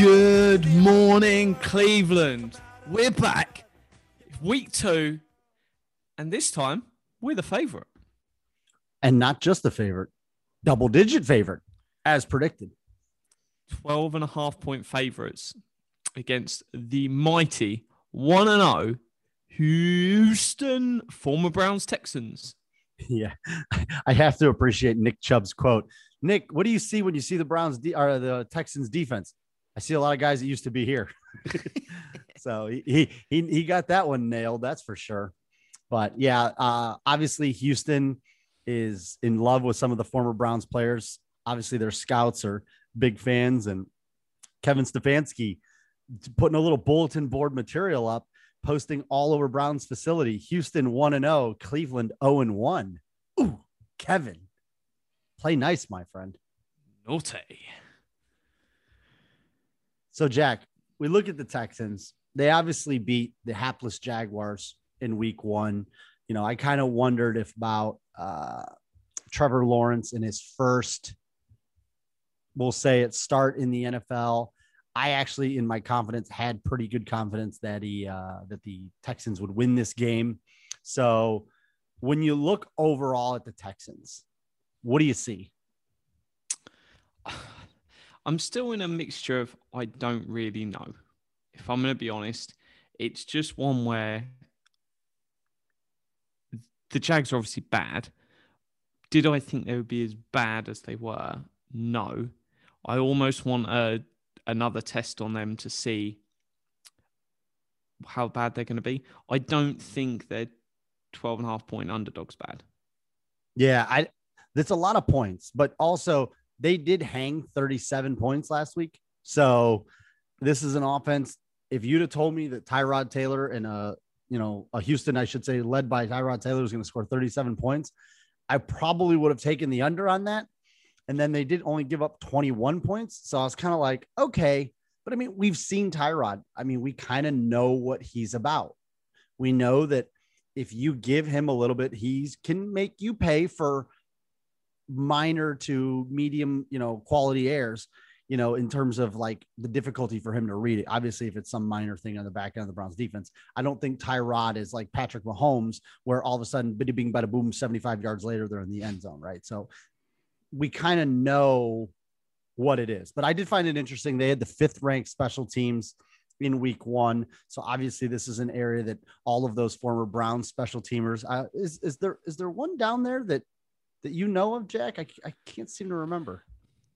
Good morning, Cleveland. We're back. Week two. And this time, we're the favorite. and not just the favorite, double digit favorite, as predicted. 12 and a half point favorites against the mighty 1 and 0 Houston former Browns Texans. Yeah, I have to appreciate Nick Chubb's quote. Nick, what do you see when you see the Browns de- or the Texans defense? I see a lot of guys that used to be here. so he, he he got that one nailed, that's for sure. But yeah, uh, obviously Houston is in love with some of the former Browns players. Obviously, their scouts are big fans, and Kevin Stefanski putting a little bulletin board material up, posting all over Browns facility. Houston one and zero, Cleveland zero and one. Ooh, Kevin, play nice, my friend. Naughty. So, Jack, we look at the Texans. They obviously beat the hapless Jaguars in week one. You know, I kind of wondered if about uh, Trevor Lawrence in his first, we'll say it, start in the NFL. I actually, in my confidence, had pretty good confidence that he uh, that the Texans would win this game. So, when you look overall at the Texans, what do you see? I'm still in a mixture of I don't really know. If I'm going to be honest, it's just one where the Jags are obviously bad. Did I think they would be as bad as they were? No. I almost want a another test on them to see how bad they're going to be. I don't think they're 12 and a half point underdogs bad. Yeah, I that's a lot of points, but also they did hang 37 points last week. So this is an offense. If you'd have told me that Tyrod Taylor and a you know a Houston, I should say, led by Tyrod Taylor was going to score 37 points, I probably would have taken the under on that. And then they did only give up 21 points. So I was kind of like, okay. But I mean, we've seen Tyrod. I mean, we kind of know what he's about. We know that if you give him a little bit, he can make you pay for minor to medium, you know, quality airs, you know, in terms of like the difficulty for him to read it. Obviously, if it's some minor thing on the back end of the Browns defense, I don't think Tyrod is like Patrick Mahomes, where all of a sudden, biddy bing, bada boom, 75 yards later, they're in the end zone, right? So we kind of know what it is. But I did find it interesting. They had the fifth ranked special teams in week one. So obviously this is an area that all of those former Browns special teamers uh, is, is there, is there one down there that, that you know of Jack? I, I can't seem to remember.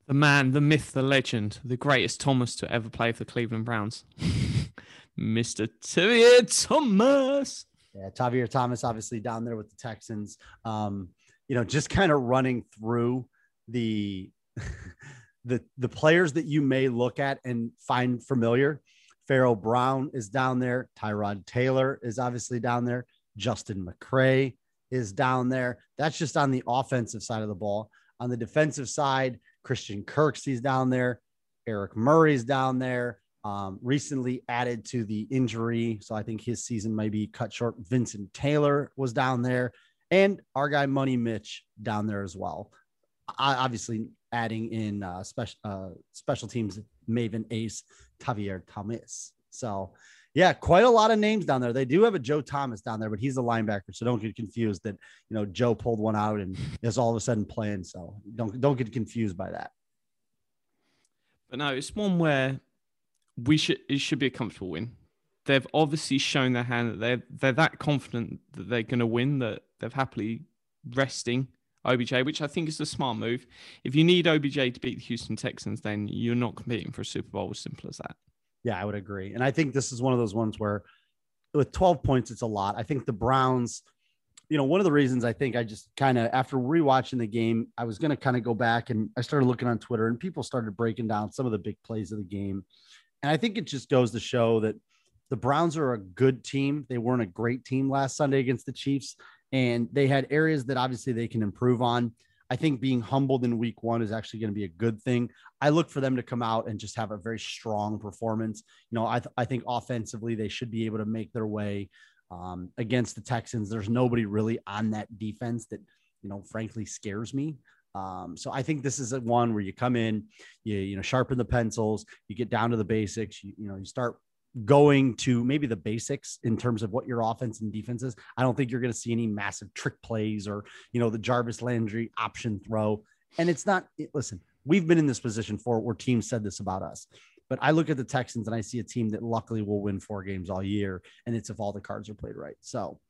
The man, the myth, the legend, the greatest Thomas to ever play for the Cleveland Browns. Mr. Tavierre Thomas. Yeah. Tavierre Thomas, obviously down there with the Texans. Um, you know, just kind of running through the, the, the players that you may look at and find familiar. Pharaoh Brown is down there. Tyrod Taylor is obviously down there. Justin McCray is down there. That's just on the offensive side of the ball. On the defensive side, Christian Kirksey's down there. Eric Murray's down there. Um, recently added to the injury. So I think his season might be cut short. Vincent Taylor was down there. And our guy Money Mitch down there as well. I, obviously adding in uh, special uh, special teams Maven Ace Tavierre Thomas. So yeah, quite a lot of names down there. They do have a Joe Thomas down there, but he's a linebacker, so don't get confused that you know Joe pulled one out and is all of a sudden playing. So don't don't get confused by that. But no, it's one where we should it should be a comfortable win. They've obviously shown their hand that they're they're that confident that they're going to win that they've happily resting OBJ, which I think is a smart move. If you need OBJ to beat the Houston Texans, then you're not competing for a Super Bowl. As simple as that. Yeah, I would agree. And I think this is one of those ones where with 12 points, it's a lot. I think the Browns you know, one of the reasons I think I just kind of after rewatching the game, I was going to kind of go back and I started looking on Twitter and people started breaking down some of the big plays of the game. And I think it just goes to show that the Browns are a good team. They weren't a great team last Sunday against the Chiefs, and they had areas that obviously they can improve on. I think being humbled in week one is actually going to be a good thing. I look for them to come out and just have a very strong performance. You know, I, th- I think offensively they should be able to make their way um, against the Texans. There's nobody really on that defense that, you know, frankly scares me. Um, so I think this is one where you come in, you you know sharpen the pencils, you get down to the basics, you, you know you start going to maybe the basics in terms of what your offense and defense is. I don't think you're going to see any massive trick plays or you know the Jarvis Landry option throw. And it's not. Listen, we've been in this position for where teams said this about us. But I look at the Texans and I see a team that luckily will win four games all year, and it's if all the cards are played right. So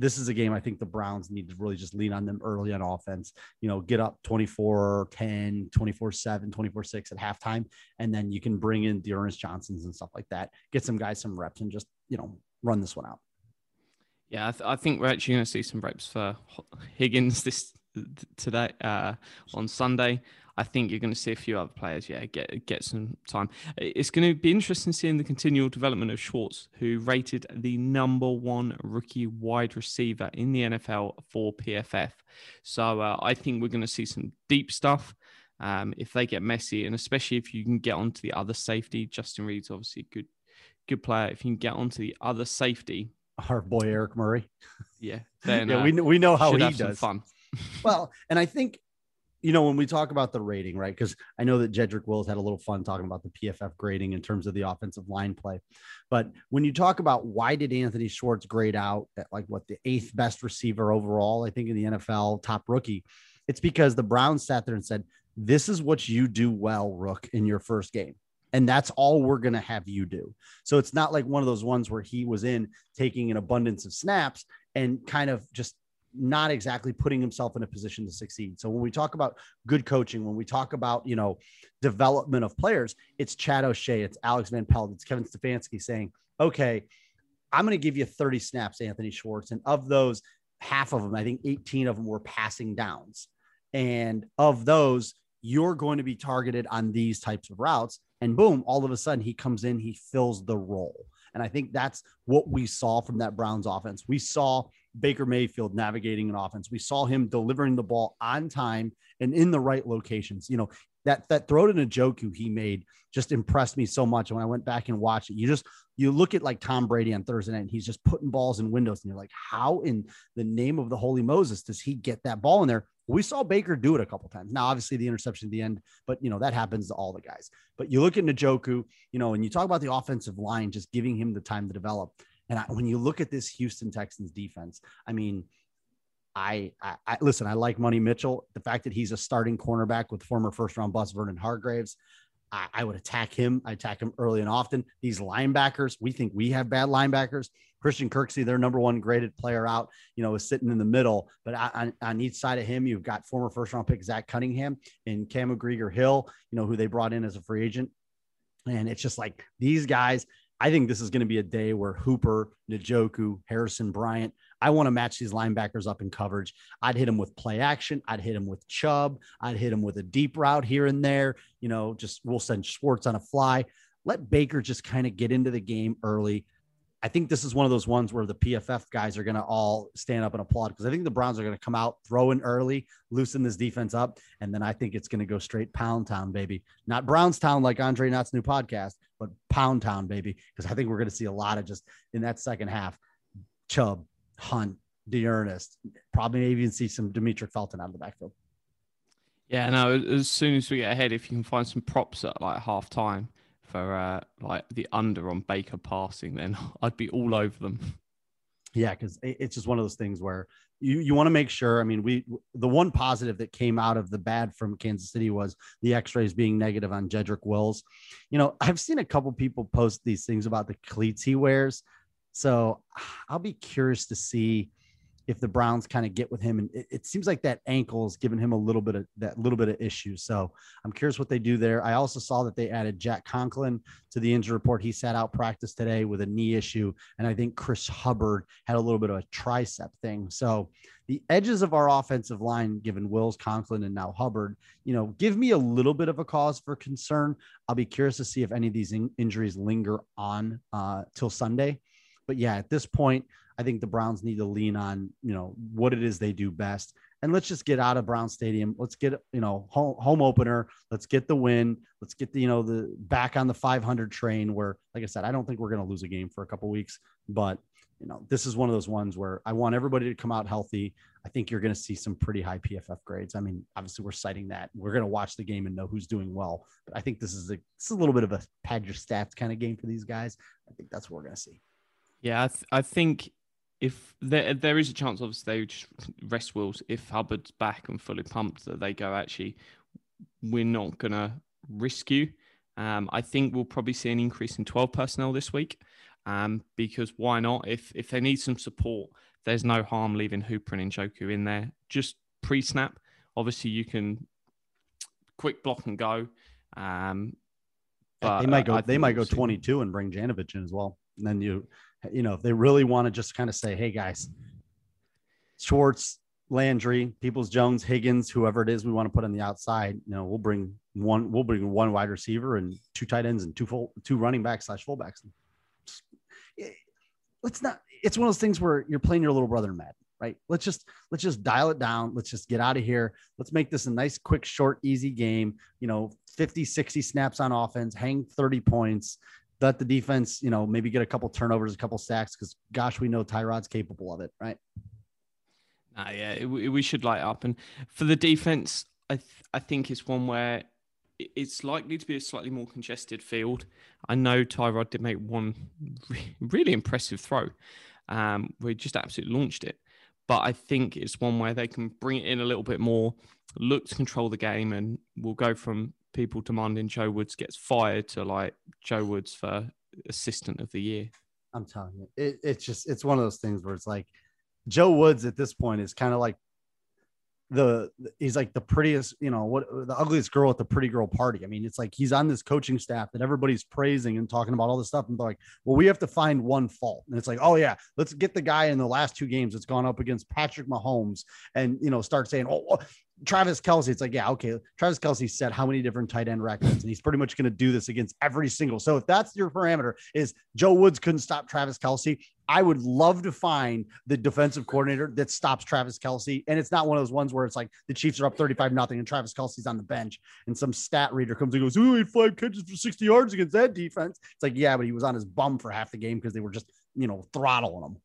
this is a game I think the Browns need to really just lean on them early on offense. You know, get up 24 10, 24 7, 24 6 at halftime. And then you can bring in the Ernest Johnsons and stuff like that, get some guys some reps and just, you know, run this one out. Yeah, I, th- I think we're actually going to see some reps for Higgins this today uh, on Sunday. I think you're going to see a few other players, yeah, get get some time. It's going to be interesting seeing the continual development of Schwartz, who rated the number one rookie wide receiver in the NFL for PFF. So uh, I think we're going to see some deep stuff. Um, if they get messy, and especially if you can get onto the other safety, Justin Reid's obviously a good, good player. If you can get onto the other safety, our boy Eric Murray, yeah, then yeah, uh, we we know how he does. fun. well, and I think you know, when we talk about the rating, right? Because I know that Jedrick Wills had a little fun talking about the PFF grading in terms of the offensive line play. But when you talk about why did Anthony Schwartz grade out at like what the eighth best receiver overall, I think in the NFL, top rookie, it's because the Browns sat there and said, This is what you do well, Rook, in your first game. And that's all we're going to have you do. So it's not like one of those ones where he was in taking an abundance of snaps and kind of just not exactly putting himself in a position to succeed. So when we talk about good coaching, when we talk about, you know, development of players, it's Chad O'Shea, it's Alex Van Pelt, it's Kevin Stefanski saying, okay, I'm going to give you 30 snaps, Anthony Schwartz. And of those, half of them, I think 18 of them were passing downs. And of those, you're going to be targeted on these types of routes. And boom, all of a sudden he comes in, he fills the role. And I think that's what we saw from that Browns offense. We saw Baker Mayfield navigating an offense. We saw him delivering the ball on time and in the right locations. You know, that that throw to Njoku he made just impressed me so much. When I went back and watched it, you just you look at like Tom Brady on Thursday night, and he's just putting balls in windows, and you're like, how in the name of the Holy Moses does he get that ball in there? We saw Baker do it a couple times. Now, obviously, the interception at the end, but you know that happens to all the guys. But you look at Njoku, you know, and you talk about the offensive line, just giving him the time to develop. And I, when you look at this Houston Texans defense, I mean, I, I, I, listen. I like Money Mitchell. The fact that he's a starting cornerback with former first round bust Vernon Hargreaves, I, I, would attack him. I attack him early and often. These linebackers, we think we have bad linebackers. Christian Kirksey, their number one graded player out, you know, is sitting in the middle. But on, on each side of him, you've got former first round pick Zach Cunningham and Cam Grugier-Hill, you know, who they brought in as a free agent. And it's just like these guys, I think this is going to be a day where Hooper, Njoku, Harrison Bryant, I want to match these linebackers up in coverage. I'd hit them with play action. I'd hit them with Chubb. I'd hit them with a deep route here and there. You know, just we'll send Schwartz on a fly. Let Baker just kind of get into the game early. I think this is one of those ones where the PFF guys are going to all stand up and applaud because I think the Browns are going to come out, throw in early, loosen this defense up, and then I think it's going to go straight pound town, baby. Not Brownstown like Andre Knott's new podcast, but pound town, baby. Because I think we're going to see a lot of just in that second half, Chubb, Hunt, D'Ernest, probably even see some Demetric Felton out of the backfield. Yeah, no. As soon as we get ahead, if you can find some props at like half time, for uh, like the under on Baker passing, then I'd be all over them. Yeah, because it's just one of those things where you you want to make sure. I mean, we the one positive that came out of the bad from Kansas City was the X-rays being negative on Jedrick Wills. You know, I've seen a couple people post these things about the cleats he wears, so I'll be curious to see if the Browns kind of get with him. And it, it seems like that ankle is giving him a little bit of that little bit of issue. So I'm curious what they do there. I also saw that they added Jack Conklin to the injury report. He sat out practice today with a knee issue. And I think Chris Hubbard had a little bit of a tricep thing. So the edges of our offensive line, given Wills, Conklin, and now Hubbard, you know, give me a little bit of a cause for concern. I'll be curious to see if any of these in- injuries linger on uh, till Sunday. But yeah, at this point, I think the Browns need to lean on, you know, what it is they do best. And let's just get out of Brown Stadium. Let's get, you know, home, home opener. Let's get the win. Let's get the, you know, the back on the 500 train where, like I said, I don't think we're going to lose a game for a couple weeks, but you know, this is one of those ones where I want everybody to come out healthy. I think you're going to see some pretty high PFF grades. I mean, obviously we're citing that. We're going to watch the game and know who's doing well. But I think this is a, this is a little bit of a pad your stats kind of game for these guys. I think that's what we're going to see. Yeah, I, th- I think if there there is a chance, obviously they just rest Wills. If Hubbard's back and fully pumped, that they go actually, we're not gonna risk you. Um, I think we'll probably see an increase in 12 personnel this week. Um, because why not? If if they need some support, there's no harm leaving Hooper and Njoku in there. Just pre-snap. Obviously, you can quick block and go. Um, but they might go. They might go 22 and bring Janovich in as well. And then you, you know, if they really want to just kind of say, "Hey guys, Schwartz, Landry, Peoples Jones, Higgins, whoever it is we want to put on the outside, you know, we'll bring one. We'll bring one wide receiver and two tight ends and two full two running backs slash fullbacks. Just- eh, Let's not. It's one of those things where you're playing your little brother mad, right? Let's just let's just dial it down. Let's just get out of here. Let's make this a nice, quick, short, easy game. You know, 50, 60 snaps on offense, hang 30 points. Let the defense, you know, maybe get a couple turnovers, a couple sacks, because gosh, we know Tyrod's capable of it, right? Nah, yeah, it, we we should light up. And for the defense, I th- I think it's one where it's likely to be a slightly more congested field. I know Tyrod did make one re- really impressive throw, um, he just absolutely launched it. But I think it's one where they can bring it in a little bit more, look to control the game, and we'll go from people demanding Joe Woods gets fired to like Joe Woods for assistant of the year. I'm telling you, it, it's just it's one of those things where it's like Joe Woods at this point is kind of like the he's like the prettiest, you know, what the ugliest girl at the pretty girl party. I mean, it's like he's on this coaching staff that everybody's praising and talking about all this stuff. And they're like, well, we have to find one fault. And it's like, oh yeah, let's get the guy in the last two games that's gone up against Patrick Mahomes and you know, start saying, oh, Travis Kelce, it's like, yeah, okay. Travis Kelce set how many different tight end records, and he's pretty much going to do this against every single. So if that's your parameter, is Joe Woods couldn't stop Travis Kelce. I would love to find the defensive coordinator that stops Travis Kelce. And it's not one of those ones where it's like the Chiefs are up 35 nothing and Travis Kelce's on the bench and some stat reader comes and goes, Oh, he had five catches for 60 yards against that defense. It's like, yeah, but he was on his bum for half the game because they were just, you know, throttling him.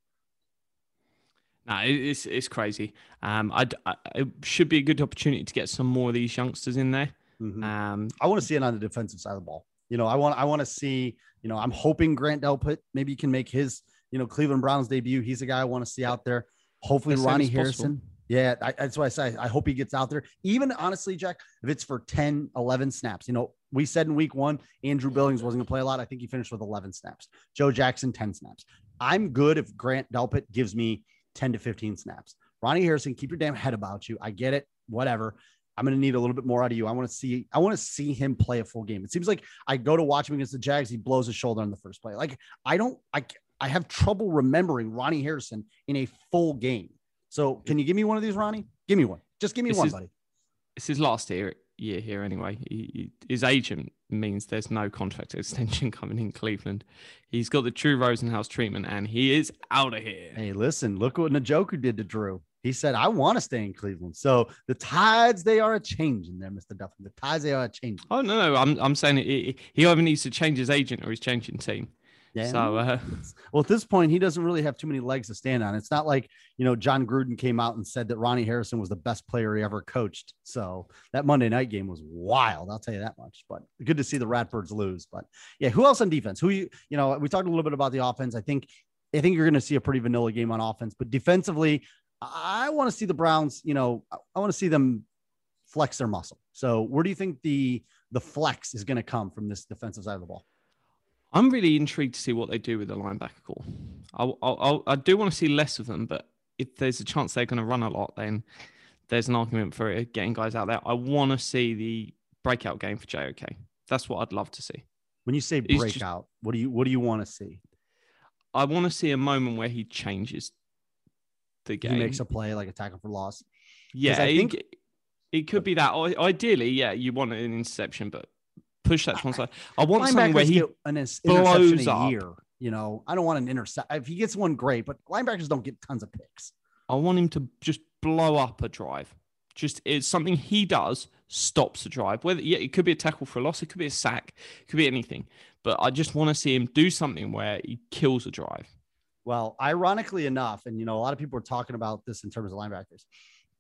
No, it's it's crazy. Um, I'd, I it should be a good opportunity to get some more of these youngsters in there. Mhm. Um, I want to see it on the defensive side of the ball. You know, I want I want to see, you know, I'm hoping Grant Delpit maybe can make his, you know, Cleveland Browns debut. He's a guy I want to see out there. Hopefully Ronnie as possible. Harrison. Yeah, I, that's why I say I hope he gets out there. Even honestly, Jack, if it's for 10, 11 snaps, you know, we said in week one, Andrew Billings wasn't going to play a lot. I think he finished with 11 snaps. Joe Jackson, 10 snaps. I'm good if Grant Delpit gives me 10 to 15 snaps. Ronnie Harrison, keep your damn head about you. I get it. Whatever. I'm going to need a little bit more out of you. I want to see. I want to see him play a full game. It seems like I go to watch him against the Jags. He blows his shoulder on the first play. Like I don't. I I have trouble remembering Ronnie Harrison in a full game. So can you give me one of these, Ronnie? Give me one. Just give me This one, is- buddy. it's his last year year here anyway. He, he- his agent means there's no contract extension coming in Cleveland. He's got the Drew Rosenhaus treatment, and he is out of here. Hey, listen, look what Njoku did to Drew. He said, I want to stay in Cleveland. So the tides, they are a changing there, Mr. Duffin. The tides, they are a changing. Oh no, no, I'm I'm saying it, it- he either needs to change his agent or he's changing team. Yeah. So uh, well, at this point, he doesn't really have too many legs to stand on. It's not like, you know, Jon Gruden came out and said that Ronnie Harrison was the best player he ever coached. So that Monday night game was wild. I'll tell you that much. But good to see the Ratbirds lose. But yeah, who else on defense? Who you, you know, we talked a little bit about the offense. I think, I think you're going to see a pretty vanilla game on offense, but defensively, I want to see the Browns, you know, I, I want to see them flex their muscle. So where do you think the, the flex is going to come from this defensive side of the ball? I'm really intrigued to see what they do with the linebacker core. I, I, I, I do want to see less of them, but if there's a chance they're going to run a lot, then there's an argument for it getting guys out there. I want to see the breakout game for JOK. That's what I'd love to see. When you say He's just- breakout, what do you what do you want to see? I want to see a moment where he changes the game. He makes a play like a tackle for loss. yeah, I think- it, it could be that. Ideally, yeah, you want an interception, but push that to one side. I want something where he an ins- blows up. year. You know, I don't want an intercept. If he gets one, great. But linebackers don't get tons of picks. I want him to just blow up a drive. Just it's something he does stops a drive. Whether yeah, it could be a tackle for a loss, it could be a sack, it could be anything. But I just want to see him do something where he kills a drive. Well, ironically enough, and you know, a lot of people are talking about this in terms of linebackers,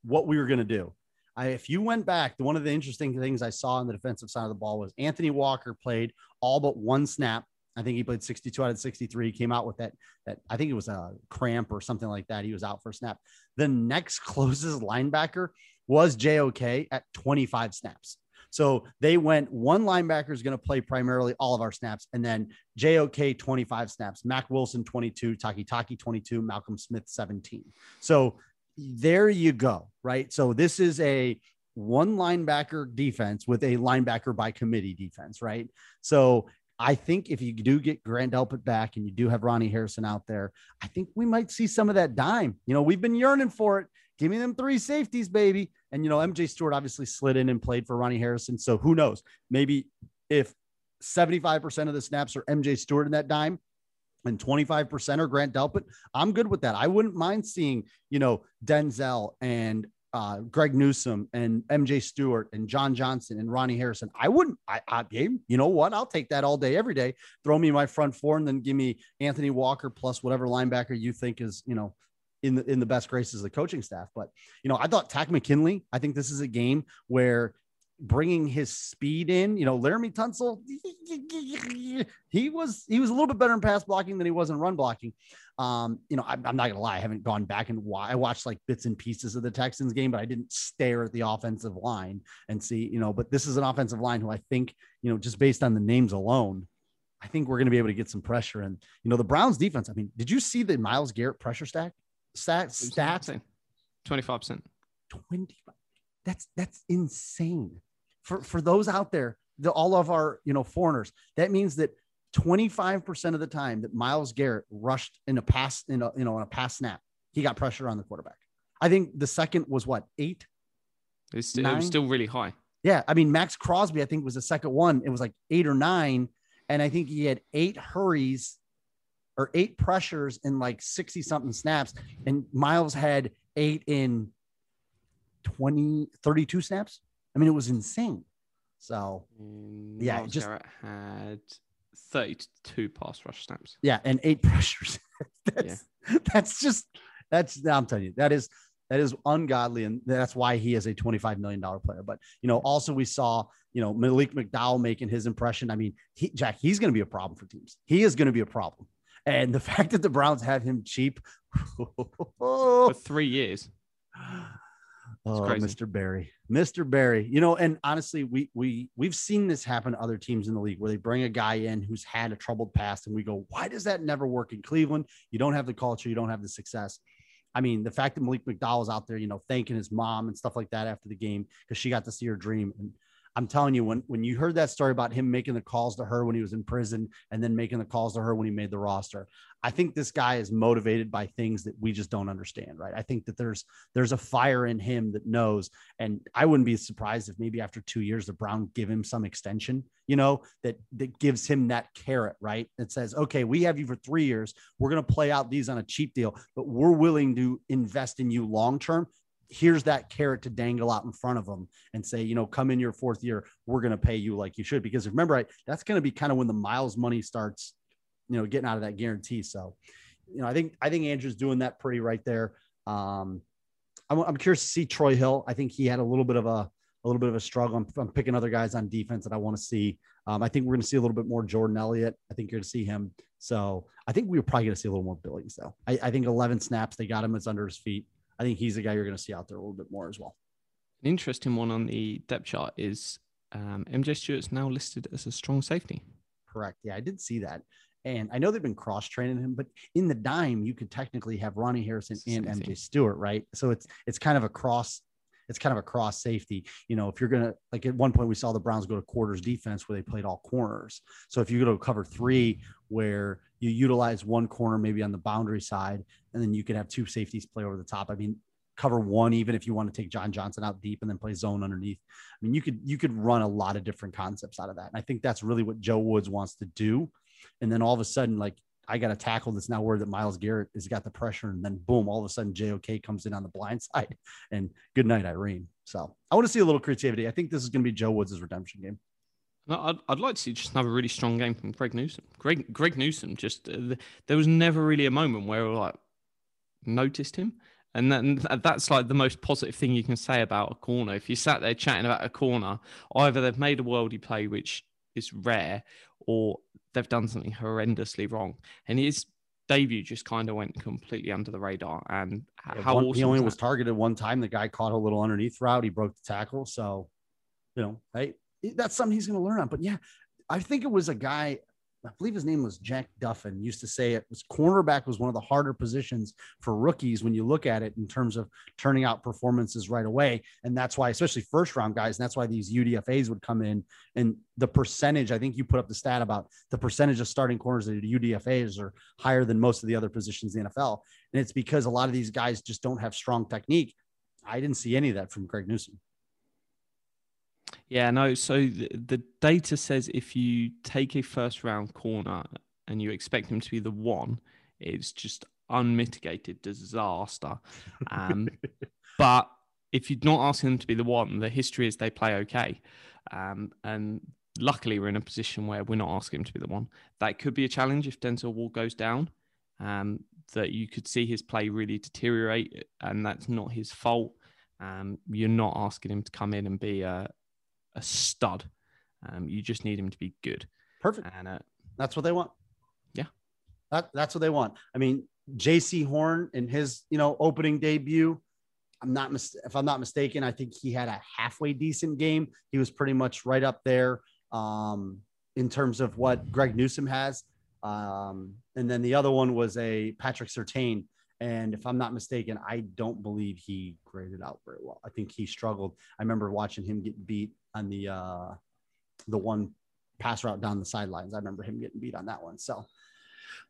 what we were going to do. I, if you went back, one of the interesting things I saw on the defensive side of the ball was Anthony Walker played all but one snap. I think he played 62 out of 63. He came out with that, that I think it was a cramp or something like that. He was out for a snap. The next closest linebacker was JOK at 25 snaps. So they went one linebacker is going to play primarily all of our snaps, and then JOK 25 snaps, Mack Wilson 22, Takitaki 22, Malcolm Smith 17. So there you go, right? So this is a one linebacker defense with a linebacker by committee defense, right? So I think if you do get Grant Delpit back and you do have Ronnie Harrison out there, I think we might see some of that dime. You know, we've been yearning for it. Give me them three safeties, baby. And you know, MJ Stewart obviously slid in and played for Ronnie Harrison. So who knows? Maybe if 75% of the snaps are MJ Stewart in that dime and 25% are Grant Delpit, I'm good with that. I wouldn't mind seeing, you know, Denzel and uh, Greg Newsome and MJ Stewart and John Johnson and Ronnie Harrison. I wouldn't, I, I, Gabe, you know what? I'll take that all day, every day. Throw me my front four and then give me Anthony Walker plus whatever linebacker you think is, you know, in the in the best graces of the coaching staff. But you know, I thought Takk McKinley. I think this is a game where bringing his speed in. You know, Laremy Tunsil. He was he was a little bit better in pass blocking than he was in run blocking. Um, you know, I'm, I'm not gonna lie, I haven't gone back and wa- I watched like bits and pieces of the Texans game, but I didn't stare at the offensive line and see. You know, but this is an offensive line who I think you know just based on the names alone. I think we're going to be able to get some pressure. And, you know, the Browns defense, I mean, did you see the Myles Garrett pressure stack? Stats, stats, 25%. 20 that's that's insane. For for those out there the all of our you know foreigners that means that 25% of the time that myles garrett rushed in a pass in a you know in a pass snap he got pressure on the quarterback. I think the second was what eight? It's st- it was still really high. yeah i mean maxx crosby i think was the second one. It was like eight or nine and i think he had eight hurries or eight pressures in like 60 something snaps and myles had eight in 20 32 snaps? I mean it was insane. So mm, Yeah, Myles just- Garrett had 32 pass rush snaps. yeah and eight pressures that's that's just that's i'm telling you that is that is ungodly and that's why he is a 25 million dollar player. But you know also we saw you know malik mcdowell making his impression. I mean he jack he's going to be a problem for teams. He is going to be a problem. And the fact that the browns have him cheap. For three years. Oh. Mr. Berry, Mr. Berry. You know, and honestly, we we we've seen this happen to other teams in the league where they bring a guy in who's had a troubled past, and we go, why does that never work in Cleveland? You don't have the culture, you don't have the success. I mean, the fact that Malik McDowell's out there, you know, thanking his mom and stuff like that after the game because she got to see her dream. And I'm telling you, when when you heard that story about him making the calls to her when he was in prison and then making the calls to her when he made the roster, I think this guy is motivated by things that we just don't understand, right? I think that there's there's a fire in him that knows, and I wouldn't be surprised if maybe after two years the Brown give him some extension, you know, that that gives him that carrot, right? That says, okay, we have you for three years, we're gonna play out these on a cheap deal, but we're willing to invest in you long term. Here's that carrot to dangle out in front of them and say, you know, come in your fourth year, we're going to pay you like you should. Because remember, I, that's going to be kind of when the Myles money starts, you know, getting out of that guarantee. So, you know, I think I think Andrew's doing that pretty right there. Um, I'm, I'm curious to see Troy Hill. I think he had a little bit of a a little bit of a struggle. I'm, I'm picking other guys on defense that I want to see. Um, I think we're going to see a little bit more Jordan Elliott. I think you're going to see him. So I think we're probably going to see a little more Billings though. I, I think 11 snaps they got him. It's under his feet. I think he's the guy you're going to see out there a little bit more as well. An interesting one on the depth chart is um, MJ Stewart's now listed as a strong safety. Correct. Yeah, I did see that. And I know they've been cross training him, but in the dime, you could technically have Ronnie Harrison and MJ. Stewart, right? So it's it's kind of a cross, it's kind of a cross safety. You know, if you're gonna like at one point we saw the Browns go to quarters defense where they played all corners. So if you go to cover three where you utilize one corner maybe on the boundary side, and then you could have two safeties play over the top. I mean, cover one, even if you want to take John Johnson out deep and then play zone underneath. I mean, you could you could run a lot of different concepts out of that. And I think that's really what Joe Woods wants to do. And then all of a sudden, like I got a tackle that's now worried that Myles Garrett has got the pressure, and then boom, all of a sudden JOK comes in on the blind side, and good night, Irene. So I want to see a little creativity. I think this is going to be Joe Woods' redemption game. No, I'd, I'd like to see just another really strong game from Greg Newsome. Greg Greg Newsome just uh, th- there was never really a moment where I like noticed him, and then th- that's like the most positive thing you can say about a corner. If you sat there chatting about a corner, either they've made a worldy play, which is rare, or they've done something horrendously wrong. And his debut just kind of went completely under the radar. And h- how One- awesome he only was was targeted one time. The guy caught a little underneath route. He broke the tackle. So, you know, hey, that's something he's going to learn on. But yeah, I think it was a guy. I believe his name was Jack Duffin. Used to say it was cornerback was one of the harder positions for rookies when you look at it in terms of turning out performances right away. And that's why, especially first round guys, and that's why these UDFA's would come in. And the percentage, I think you put up the stat about the percentage of starting corners that UDFA's are higher than most of the other positions in the NFL. And it's because a lot of these guys just don't have strong technique. I didn't see any of that from Greg Newsome. Yeah, no. So the, the data says if you take a first round corner and you expect him to be the one, it's just unmitigated disaster. Um, but if you're not asking them to be the one, the history is they play okay. Um, and luckily, we're in a position where we're not asking him to be the one. That could be a challenge if Denzel Ward goes down. Um, that you could see his play really deteriorate, and that's not his fault. Um, you're not asking him to come in and be a, a stud. Um, you just need him to be good. Perfect. And uh, That's what they want. Yeah. That, that's what they want. I mean, Jaycee Horn in his, you know, opening debut, I'm not mis- if I'm not mistaken, I think he had a halfway decent game. He was pretty much right up there um, in terms of what Greg Newsome has. Um, and then the other one was a Patrick Surtain. And if I'm not mistaken, I don't believe he graded out very well. I think he struggled. I remember watching him get beat on the uh, the one pass route down the sidelines. I remember him getting beat on that one. So,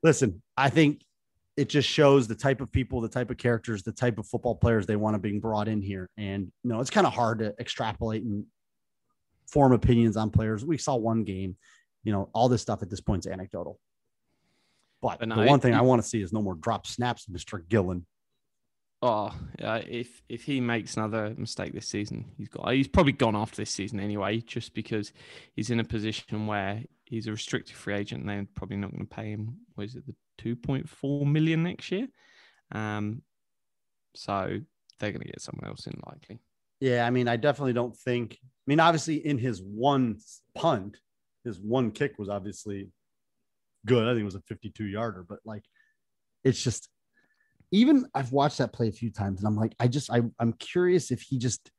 listen, I think it just shows the type of people, the type of characters, the type of football players they want to being brought in here. And you know, it's kind of hard to extrapolate and form opinions on players. We saw one game, you know, all this stuff at this point is anecdotal. But, the one thing I want to see is no more drop snaps, Mr. Gillan. oh, uh, if if he makes another mistake this season, he's got he's probably gone after this season anyway, just because he's in a position where he's a restricted free agent. and They're probably not going to pay him. What is it, the two point four million next year? Um, so they're going to get someone else in likely. Yeah, I mean, I definitely don't think. I mean, obviously, in his one punt, his one kick was obviously good. I think it was a 52 yarder, but like, it's just even I've watched that play a few times, and I'm like, I just I, I'm curious if he just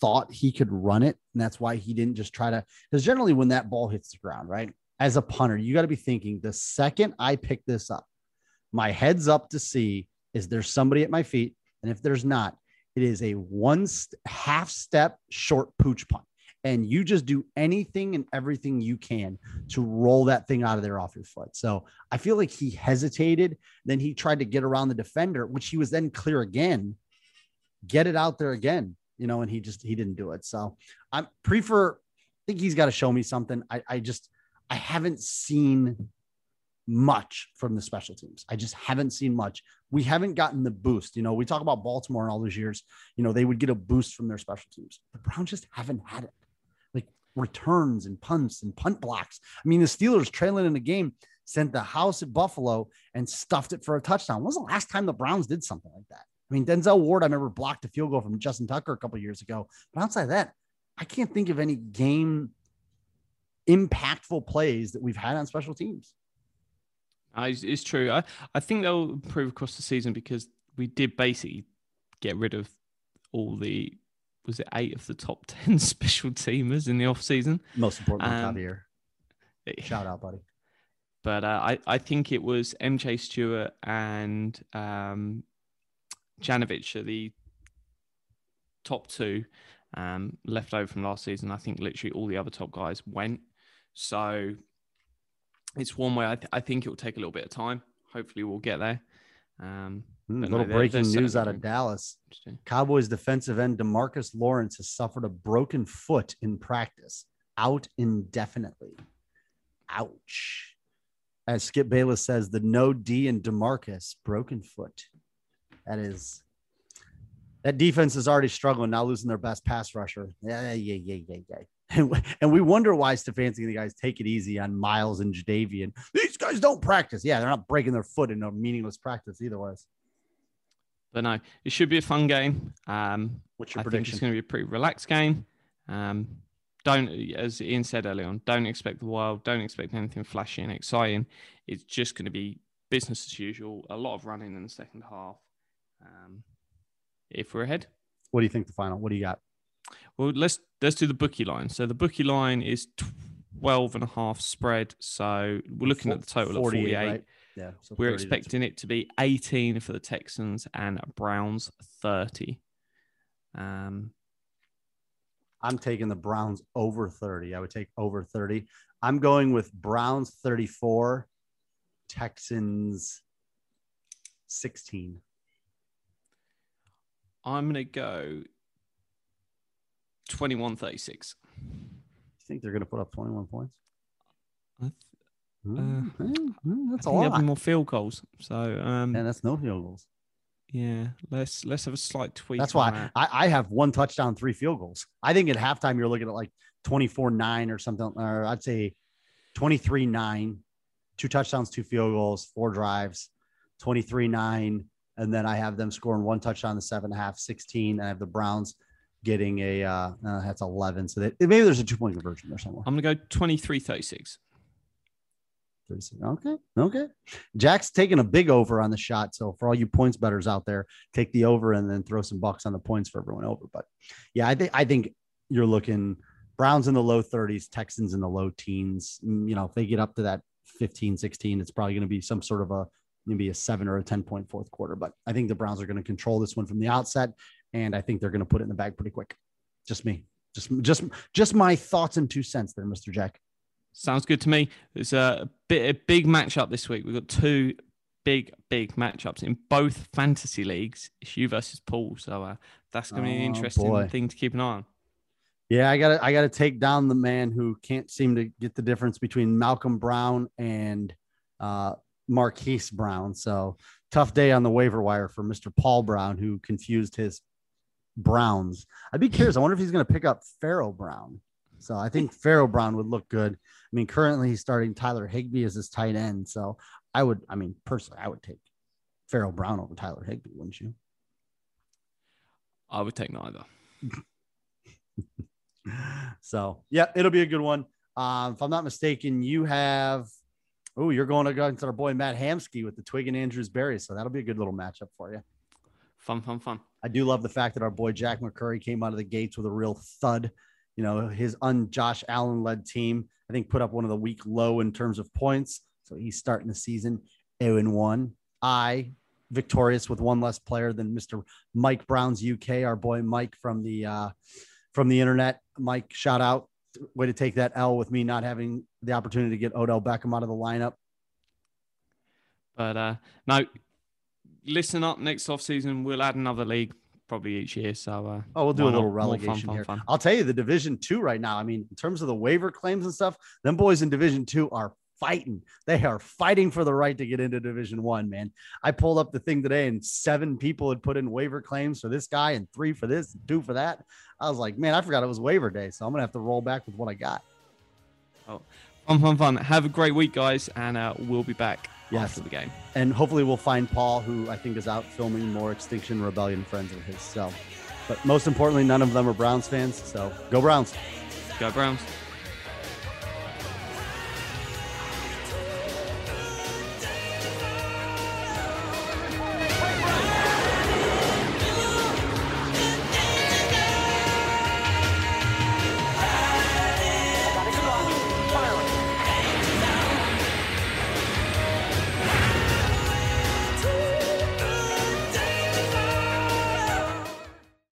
thought he could run it, and that's why he didn't just try to. Because generally, when that ball hits the ground, right, as a punter, you got to be thinking the second I pick this up, my head's up to see is there somebody at my feet, and if there's not, it is a one st- half step short pooch punt. And you just do anything and everything you can to roll that thing out of there off your foot. So I feel like he hesitated. Then he tried to get around the defender, which he was then clear again, get it out there again, you know, and he just he didn't do it. So I prefer, I think he's got to show me something. I, I just I haven't seen much from the special teams. I just haven't seen much. We haven't gotten the boost. You know, we talk about Baltimore and all those years, you know, they would get a boost from their special teams. The Browns just haven't had it. Returns and punts and punt blocks. I mean, the Steelers trailing in the game sent the house at Buffalo and stuffed it for a touchdown. When was the last time the Browns did something like that? I mean, Denzel Ward, I remember blocked a field goal from Justin Tucker a couple years ago. But outside that, I can't think of any game impactful plays that we've had on special teams. Uh, it's, it's true. I, I think they'll improve across the season because we did basically get rid of all the was it eight of the top ten special teamers in the off season. Most importantly, Um, Javier. Shout out, buddy. But uh, I, I think it was MJ Stewart and um, Janovich are the top two um, left over from last season. I think literally all the other top guys went. So it's one way I, th- I think it will take a little bit of time. Hopefully, we'll get there. Um, Hmm, But no, little breaking news out of Dallas. Cowboys defensive end Demarcus Lawrence has suffered a broken foot in practice, out indefinitely. Ouch. As Skip Bayless says, the no D and Demarcus broken foot. That is that defense is already struggling, now losing their best pass rusher. Yeah, yeah, yeah, yeah, yeah. And, we- and we wonder why Stefanski and the guys take it easy on Myles and Jadeveon. These guys don't practice. Yeah, they're not breaking their foot in a meaningless practice either ways. But no, it should be a fun game. Um, What's your I think prediction? it's going to be a pretty relaxed game. Um, don't, as Iain said earlier on, don't expect the wild. Don't expect anything flashy and exciting. It's just going to be business as usual. A lot of running in the second half. Um, if we're ahead, What do you think the final? What do you got? Well, let's let's do the bookie line. So the bookie line is 12 and a half spread. So we're looking at the total of 48. right? Yeah. so We're expecting it to be 18 for the Texans and Browns 30. Um, I'm taking the Browns over 30. I would take over 30. I'm going with Browns 34, Texans 16. I'm going to go 21 36. You think they're going to put up 21 points? I th- Mm, mm, mm, that's I a think there'll lot. be more field goals. So, um, And that's no field goals. yeah, let's let's have a slight tweak. That's why that. I, I have one touchdown, three field goals. I think at halftime you're looking at like 24 9 or something, or I'd say 23 9, two touchdowns, two field goals, four drives, 23 9. And then I have them scoring one touchdown in the seven and a half, 16. And I have the Browns getting a, uh, uh, that's 11. So that, maybe there's a two point conversion or somewhere. I'm going to go 23 36. 36. Okay. Okay. Jack's taking a big over on the shot. So for all you points betters out there, take the over and then throw some bucks on the points for everyone over. But yeah, I think I think you're looking Browns in the low 30s, Texans in the low teens. Mm, You know, if they get up to that 15, 16, it's probably going to be some sort of a maybe a seven or a 10 point fourth quarter. But I think the Browns are going to control this one from the outset. And I think they're going to put it in the bag pretty quick. Just me. Just just just my thoughts and two cents there, Mr. Jack. Sounds good to me. It's a bit a big matchup this week. We've got two big, big matchups in both fantasy leagues. It's you versus Paul. So uh, that's going to be an Oh, interesting boy. thing to keep an eye on. Yeah, I gotta I gotta take down the man who can't seem to get the difference between Malcolm Brown and uh Marquise Brown. So tough day on the waiver wire for Mr. Paul Brown, who confused his Browns. I'd be curious. I wonder if he's gonna pick up Pharaoh Brown. So I think Pharaoh Brown would look good. I mean, currently he's starting Tyler Higbee as his tight end. So I would, I mean, personally, I would take Pharaoh Brown over Tyler Higbee, wouldn't you? I would take neither. so yeah, it'll be a good one. Um, if I'm not mistaken, you have oh, you're going against our boy Matt Hamsky with the Twig and Andrews Berry. So that'll be a good little matchup for you. Fun, fun, fun. I do love the fact that our boy Jack McCurry came out of the gates with a real thud. You know, his un Josh Allen led team, I think, put up one of the week low in terms of points. So he's starting the season 0 and 1. I victorious with one less player than Mr. Mike Brown's UK, our boy Mike from the uh from the internet. Mike, shout out. Way to take that L with me not having the opportunity to get Odell Beckham out of the lineup. But uh, no, listen up. Next off season, we'll add another league probably each year. So uh, Oh, we'll do a little not? More fun, relegation fun, here. fun. I'll tell you the division two right now. I mean, in terms of the waiver claims and stuff, them boys in division two are fighting. They are fighting for the right to get into division one, man. I pulled up the thing today and seven people had put in waiver claims for this guy and three for this, and two for that. I was like, man, I forgot it was waiver day. So I'm gonna have to roll back with what I got. Fun, fun, fun. Have a great week, guys, and uh, we'll be back Yes. after the game. And hopefully we'll find Paul, who I think is out filming more Extinction Rebellion friends of his. So but most importantly, none of them are Browns fans. So go Browns. Go Browns.